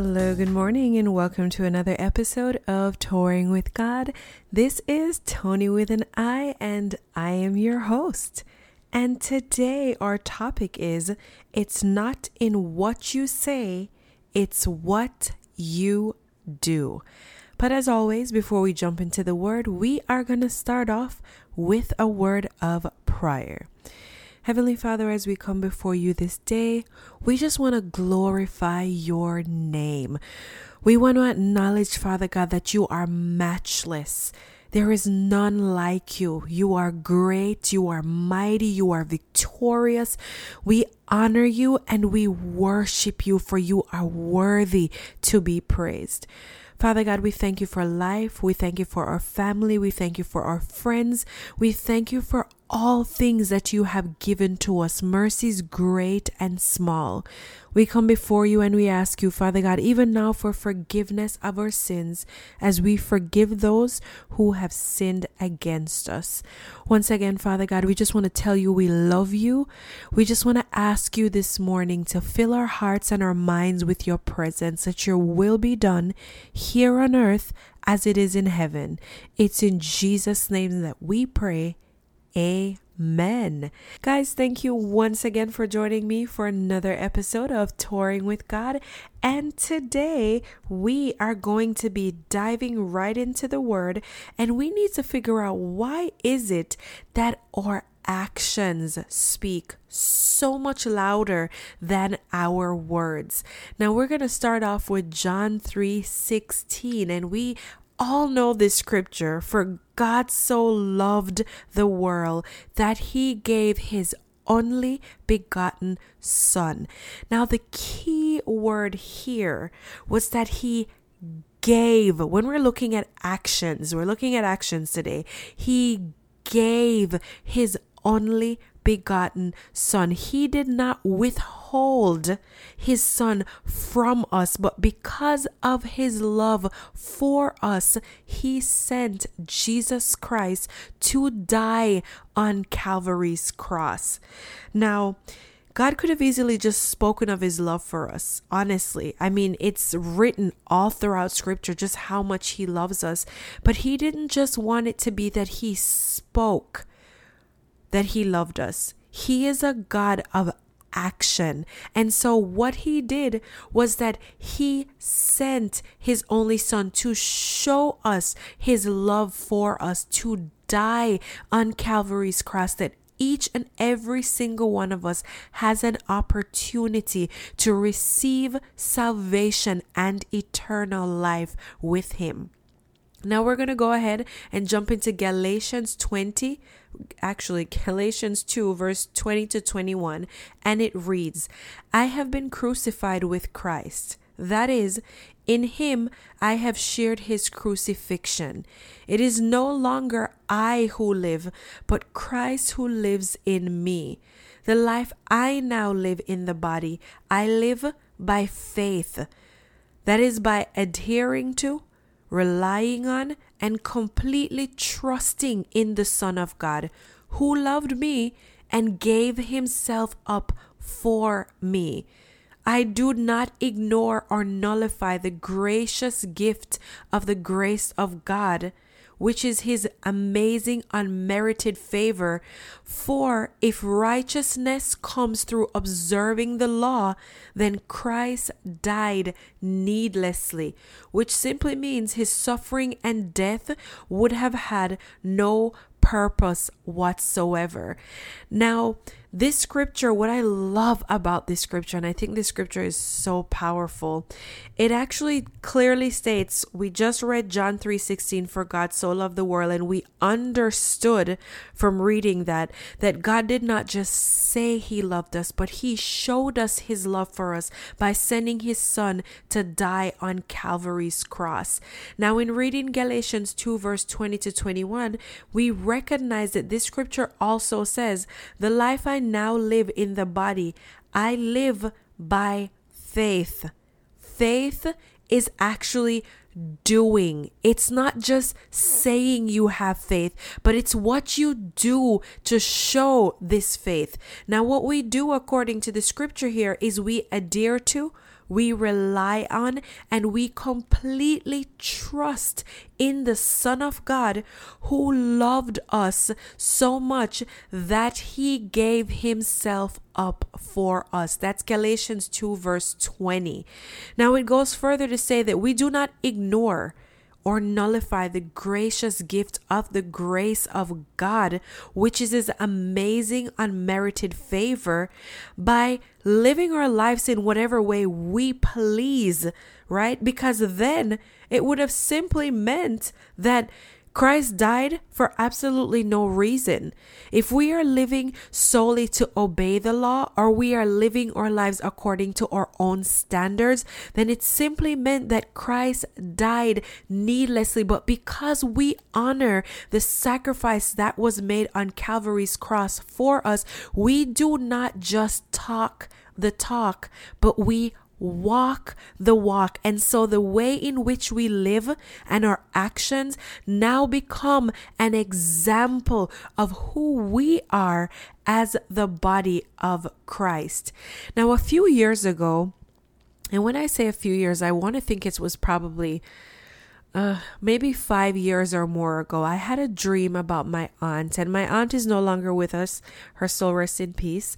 Hello, good morning, and welcome to another episode of Touring with God. This is Toni with an I, and I am your host. And today, our topic is It's not in what you say, it's what you do. But as always, before we jump into the word, we are going to start off with a word of prayer. Heavenly Father, as we come before you this day, we just want to glorify your name. We want to acknowledge, Father God, that you are matchless. There is none like you. You are great. You are mighty. You are victorious. We honor you and we worship you, for you are worthy to be praised. Father God, we thank you for life. We thank you for our family. We thank you for our friends. We thank you for all things that you have given to us, mercies great and small. We come before you and we ask you, Father God, even now for forgiveness of our sins as we forgive those who have sinned against us. Once again, Father God, we just want to tell you we love you. We just want to ask you this morning to fill our hearts and our minds with your presence, that your will be done here on earth as it is in heaven. It's in Jesus' name that we pray. Amen. Guys, thank you once again for joining me for another episode of Touring with God. And today we are going to be diving right into the word and we need to figure out why is it that our actions speak so much louder than our words. Now we're going to start off with John 3:16 and we all know this scripture for God so loved the world that he gave his only begotten son. Now, the key word here was that he gave. When we're looking at actions, we're looking at actions today. He gave his only begotten Son. He did not withhold his Son from us, but because of his love for us, he sent Jesus Christ to die on Calvary's cross. Now, God could have easily just spoken of his love for us, honestly. I mean, it's written all throughout scripture just how much he loves us. But he didn't just want it to be that he spoke that he loved us. He is a God of action. And so what he did was that he sent his only son to show us his love for us, to die on Calvary's cross that each and every single one of us has an opportunity to receive salvation and eternal life with him. Now we're going to go ahead and jump into Galatians 20, actually Galatians 2, verse 20 to 21, and it reads, I have been crucified with Christ. That is, in him I have shared his crucifixion. It is no longer I who live, but Christ who lives in me. The life I now live in the body, I live by faith. That is, by adhering to relying on, and completely trusting in the Son of God who loved me and gave himself up for me. I do not ignore or nullify the gracious gift of the grace of God which is his amazing unmerited favor. For if righteousness comes through observing the law, then Christ died needlessly, which simply means his suffering and death would have had no purpose whatsoever. Now, this scripture, what I love about this scripture, and I think this scripture is so powerful, it actually clearly states, we just read John 3:16 for God so loved the world and we understood from reading that that God did not just say he loved us, but he showed us his love for us by sending his son to die on Calvary's cross. Now in reading Galatians 2 verse 20 to 21, we recognize that this scripture also says, "The life I now live in the body, I live by faith. Faith is actually doing. It's not just saying you have faith, but it's what you do to show this faith. Now, what we do according to the scripture here is we adhere to, we rely on, and we completely trust in the Son of God who loved us so much that he gave himself up for us. That's Galatians 2, verse 20. Now it goes further to say that we do not ignore or nullify the gracious gift of the grace of God, which is His amazing, unmerited favor, by living our lives in whatever way we please, right? Because then it would have simply meant that Christ died for absolutely no reason. If we are living solely to obey the law or we are living our lives according to our own standards, then it simply meant that Christ died needlessly. But because we honor the sacrifice that was made on Calvary's cross for us, we do not just talk the talk, but we walk the walk. And so the way in which we live and our actions now become an example of who we are as the body of Christ. Now, a few years ago, and when I say a few years, I want to think it was probably uh, maybe five years or more ago, I had a dream about my aunt, and my aunt is no longer with us. Her soul rests in peace.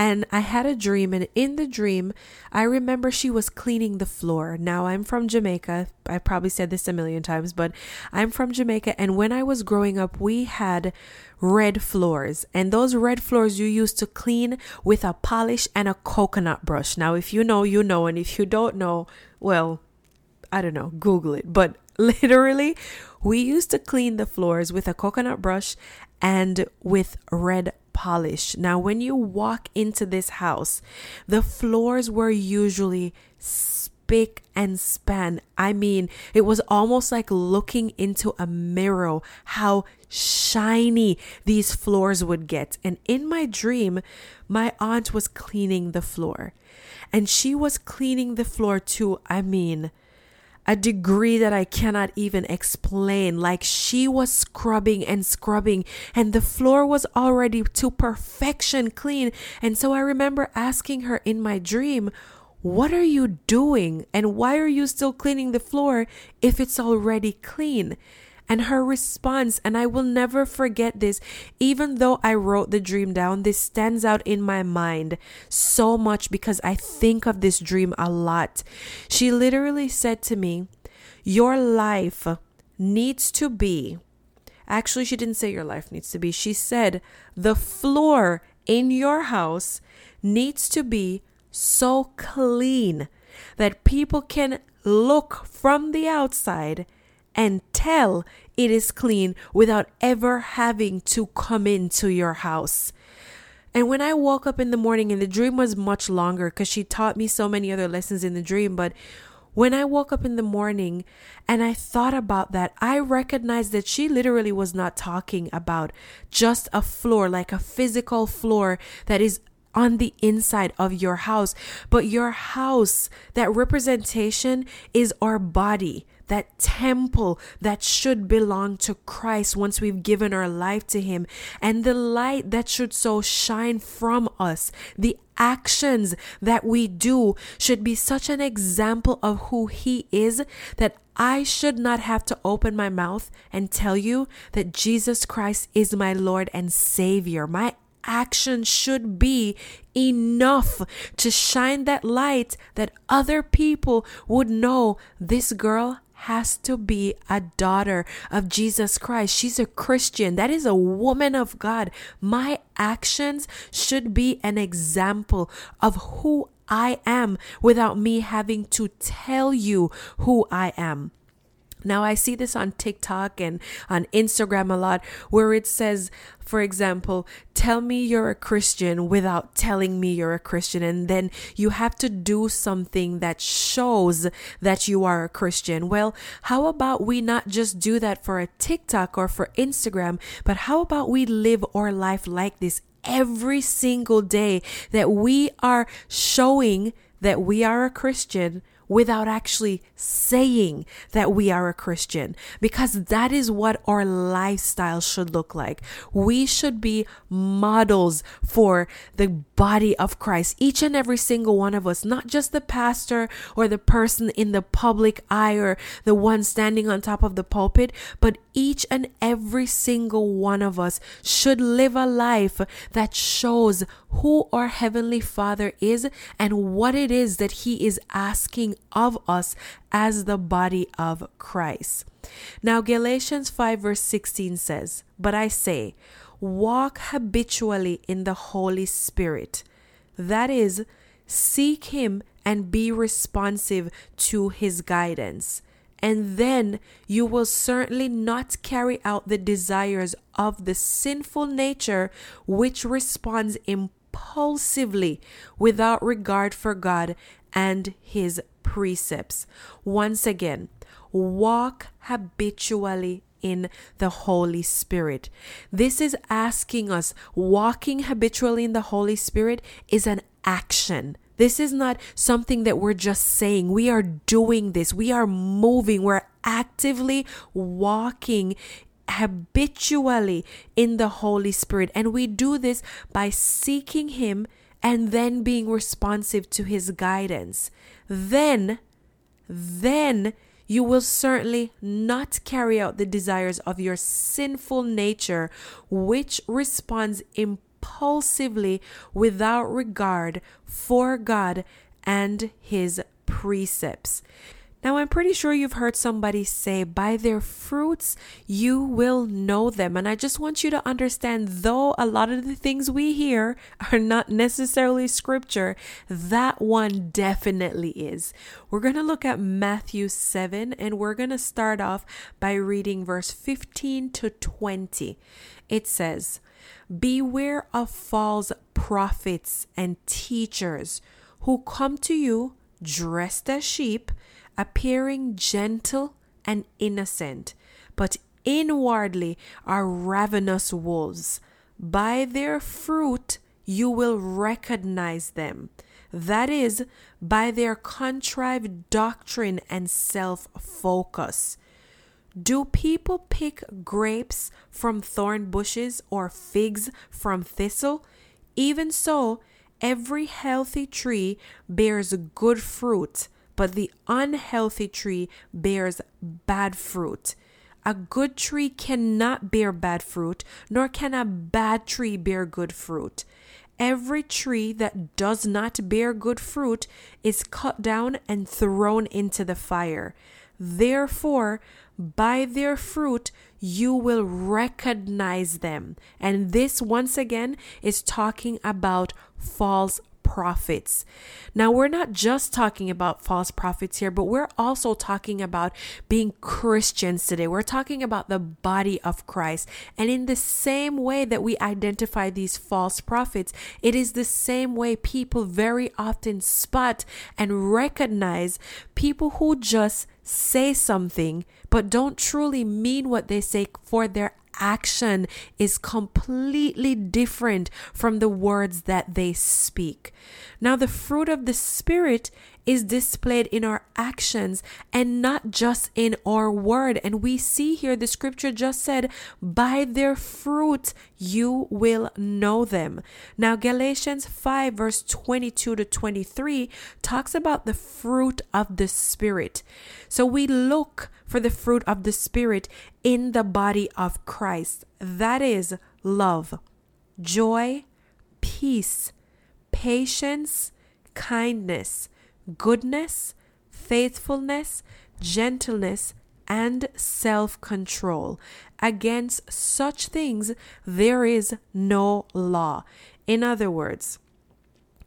And I had a dream, and in the dream, I remember she was cleaning the floor. Now, I'm from Jamaica. I probably said this a million times, but I'm from Jamaica. And when I was growing up, we had red floors, and those red floors you used to clean with a polish and a coconut brush. Now, if you know, you know, and if you don't know, well, I don't know, Google it. But literally, we used to clean the floors with a coconut brush and with red polish. Now, when you walk into this house, the floors were usually spick and span. I mean, it was almost like looking into a mirror how shiny these floors would get. And in my dream, my aunt was cleaning the floor. And she was cleaning the floor too. I mean, a degree that I cannot even explain. Like she was scrubbing and scrubbing, and the floor was already to perfection clean. And so I remember asking her in my dream, What are you doing? And why are you still cleaning the floor if it's already clean? And her response, and I will never forget this, even though I wrote the dream down, this stands out in my mind so much because I think of this dream a lot. She literally said to me, Your life needs to be. Actually, she didn't say your life needs to be. She said, The floor in your house needs to be so clean that people can look from the outside and tell it is clean without ever having to come into your house. And when I woke up in the morning, and the dream was much longer because she taught me so many other lessons in the dream, but when I woke up in the morning and I thought about that, I recognized that she literally was not talking about just a floor, like a physical floor that is on the inside of your house, but your house, that representation is our body that temple that should belong to Christ once we've given our life to Him, and the light that should so shine from us, the actions that we do should be such an example of who He is that I should not have to open my mouth and tell you that Jesus Christ is my Lord and Savior. My action should be enough to shine that light that other people would know this girl has to be a daughter of Jesus Christ. She's a Christian. That is a woman of God. My actions should be an example of who I am without me having to tell you who I am. Now, I see this on TikTok and on Instagram a lot where it says, for example, tell me you're a Christian without telling me you're a Christian. And then you have to do something that shows that you are a Christian. Well, how about we not just do that for a TikTok or for Instagram, but how about we live our life like this every single day that we are showing that we are a Christian without actually saying that we are a Christian because that is what our lifestyle should look like. We should be models for the body of Christ, each and every single one of us, not just the pastor or the person in the public eye or the one standing on top of the pulpit, but each and every single one of us should live a life that shows who our Heavenly Father is and what it is that He is asking of us as the body of Christ. Now, Galatians 5, verse 16 says, But I say, walk habitually in the Holy Spirit. That is, seek Him and be responsive to His guidance. And then you will certainly not carry out the desires of the sinful nature which responds impulsively without regard for God and His precepts. Once again, walk habitually in the Holy Spirit. This is asking us, walking habitually in the Holy Spirit is an action. This is not something that we're just saying. We are doing this. We are moving. We're actively walking habitually in the Holy Spirit. And we do this by seeking Him and then being responsive to His guidance. Then, then you will certainly not carry out the desires of your sinful nature, which responds impulsively without regard for God and His precepts. Now, I'm pretty sure you've heard somebody say, by their fruits you will know them. And I just want you to understand, though a lot of the things we hear are not necessarily scripture, that one definitely is. We're going to look at Matthew 7, and we're going to start off by reading verse 15 to 20. It says, Beware of false prophets and teachers who come to you dressed as sheep appearing gentle and innocent, but inwardly are ravenous wolves. By their fruit you will recognize them. That is, by their contrived doctrine and self focus. Do people pick grapes from thorn bushes or figs from thistle? Even so, every healthy tree bears good fruit but the unhealthy tree bears bad fruit. A good tree cannot bear bad fruit, nor can a bad tree bear good fruit. Every tree that does not bear good fruit is cut down and thrown into the fire. Therefore, by their fruit you will recognize them. And this, once again, is talking about false prophets. Now, we're not just talking about false prophets here, but we're also talking about being Christians today. We're talking about the body of Christ. And in the same way that we identify these false prophets, it is the same way people very often spot and recognize people who just say something but don't truly mean what they say for their action is completely different from the words that they speak. Now, the fruit of the Spirit is displayed in our actions and not just in our word. And we see here the scripture just said, By their fruit you will know them. Now, Galatians 5, verse 22 to 23 talks about the fruit of the Spirit. So we look for the fruit of the Spirit in the body of Christ. That is love, joy, peace, patience, kindness, goodness, faithfulness, gentleness, and self control. Against such things there is no law. In other words,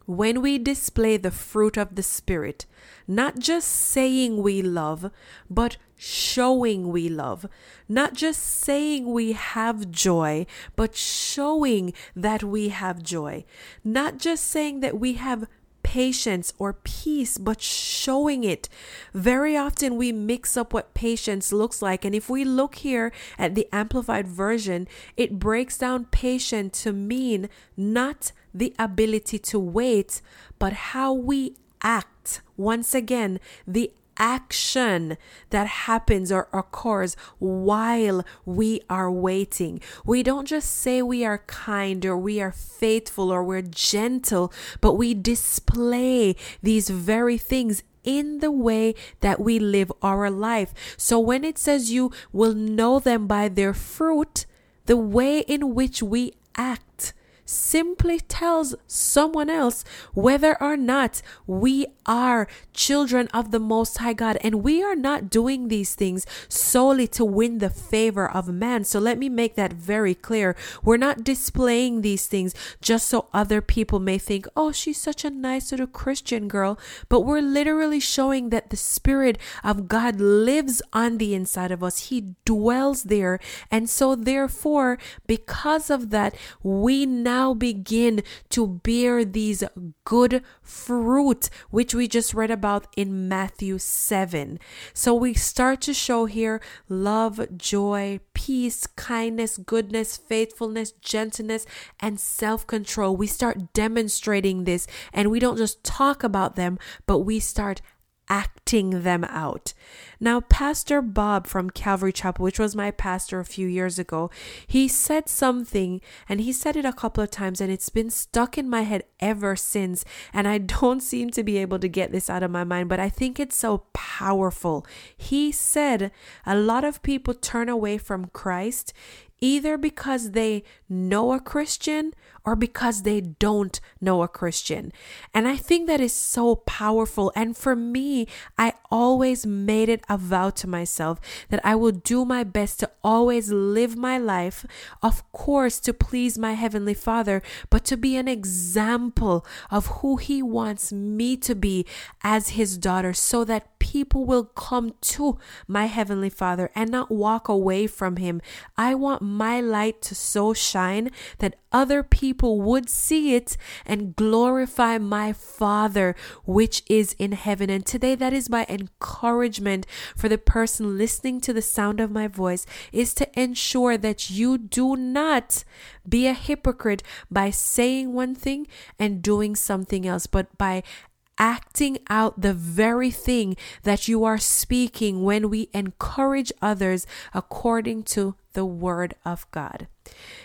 when we display the fruit of the Spirit, not just saying we love, but showing we love, not just saying we have joy, but showing that we have joy, not just saying that we have patience or peace, but showing it. Very often we mix up what patience looks like. And if we look here at the Amplified Version, it breaks down patience to mean not the ability to wait, but how we act. Once again, the action that happens or occurs while we are waiting. We don't just say we are kind or we are faithful or we're gentle, but we display these very things in the way that we live our life. So when it says you will know them by their fruit, the way in which we act simply tells someone else whether or not we are children of the Most High God. And we are not doing these things solely to win the favor of man. So let me make that very clear. We're not displaying these things just so other people may think, oh, she's such a nice little Christian girl. But we're literally showing that the Spirit of God lives on the inside of us, He dwells there. And so, therefore, because of that, we now begin to bear these good fruit, which we just read about in Matthew 7. So we start to show here love, joy, peace, kindness, goodness, faithfulness, gentleness, and self control. We start demonstrating this and we don't just talk about them, but we start acting them out. Now, Pastor Bob from Calvary Chapel, which was my pastor a few years ago, he said something and he said it a couple of times and it's been stuck in my head ever since. And I don't seem to be able to get this out of my mind, but I think it's so powerful. He said a lot of people turn away from Christ either because they know a Christian or because they don't know a Christian. And I think that is so powerful. And for me, I always made it a vow to myself that I will do my best to always live my life, of course, to please my Heavenly Father, but to be an example of who He wants me to be as His daughter so that people will come to my Heavenly Father and not walk away from Him. I want my light to so shine that other people would see it and glorify my Father which is in heaven. And today, that is my encouragement for the person listening to the sound of my voice is to ensure that you do not be a hypocrite by saying one thing and doing something else, but by acting out the very thing that you are speaking when we encourage others according to the Word of God.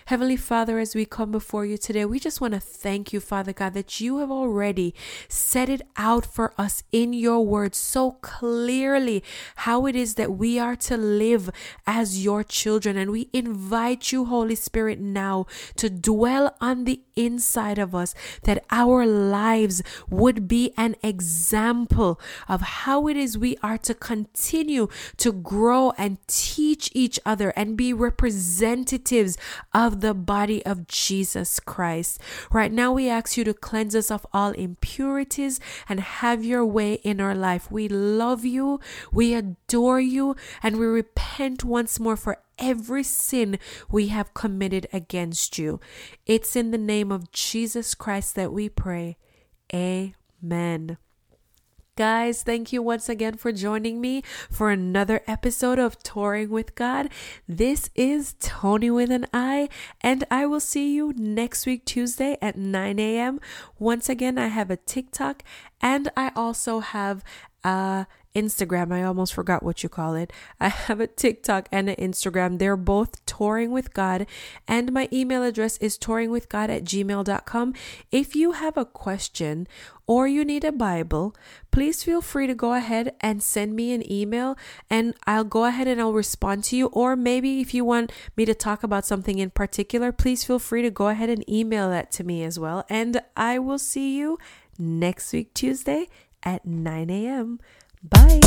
Heavenly Father, as we come before you today, we just want to thank you, Father God, that you have already set it out for us in your word so clearly how it is that we are to live as your children. And we invite you, Holy Spirit, now to dwell on the inside of us, that our lives would be an example of how it is we are to continue to grow and teach each other and be representatives of the body of Jesus Christ. Right now, we ask you to cleanse us of all impurities and have your way in our life. We love you, we adore you, and we repent once more for every sin we have committed against you. It's in the name of Jesus Christ that we pray. Amen. Guys, thank you once again for joining me for another episode of Touring with God. This is Toni with an I, and I will see you next week, Tuesday at 9 a.m. Once again, I have a TikTok and I also have a Instagram. I almost forgot what you call it. I have a TikTok and an Instagram. They're both touring with God. And my email address is touringwithgod at gmail.com. If you have a question or you need a Bible, please feel free to go ahead and send me an email and I'll go ahead and I'll respond to you. Or maybe if you want me to talk about something in particular, please feel free to go ahead and email that to me as well. And I will see you next week, Tuesday at 9 a.m. Bye.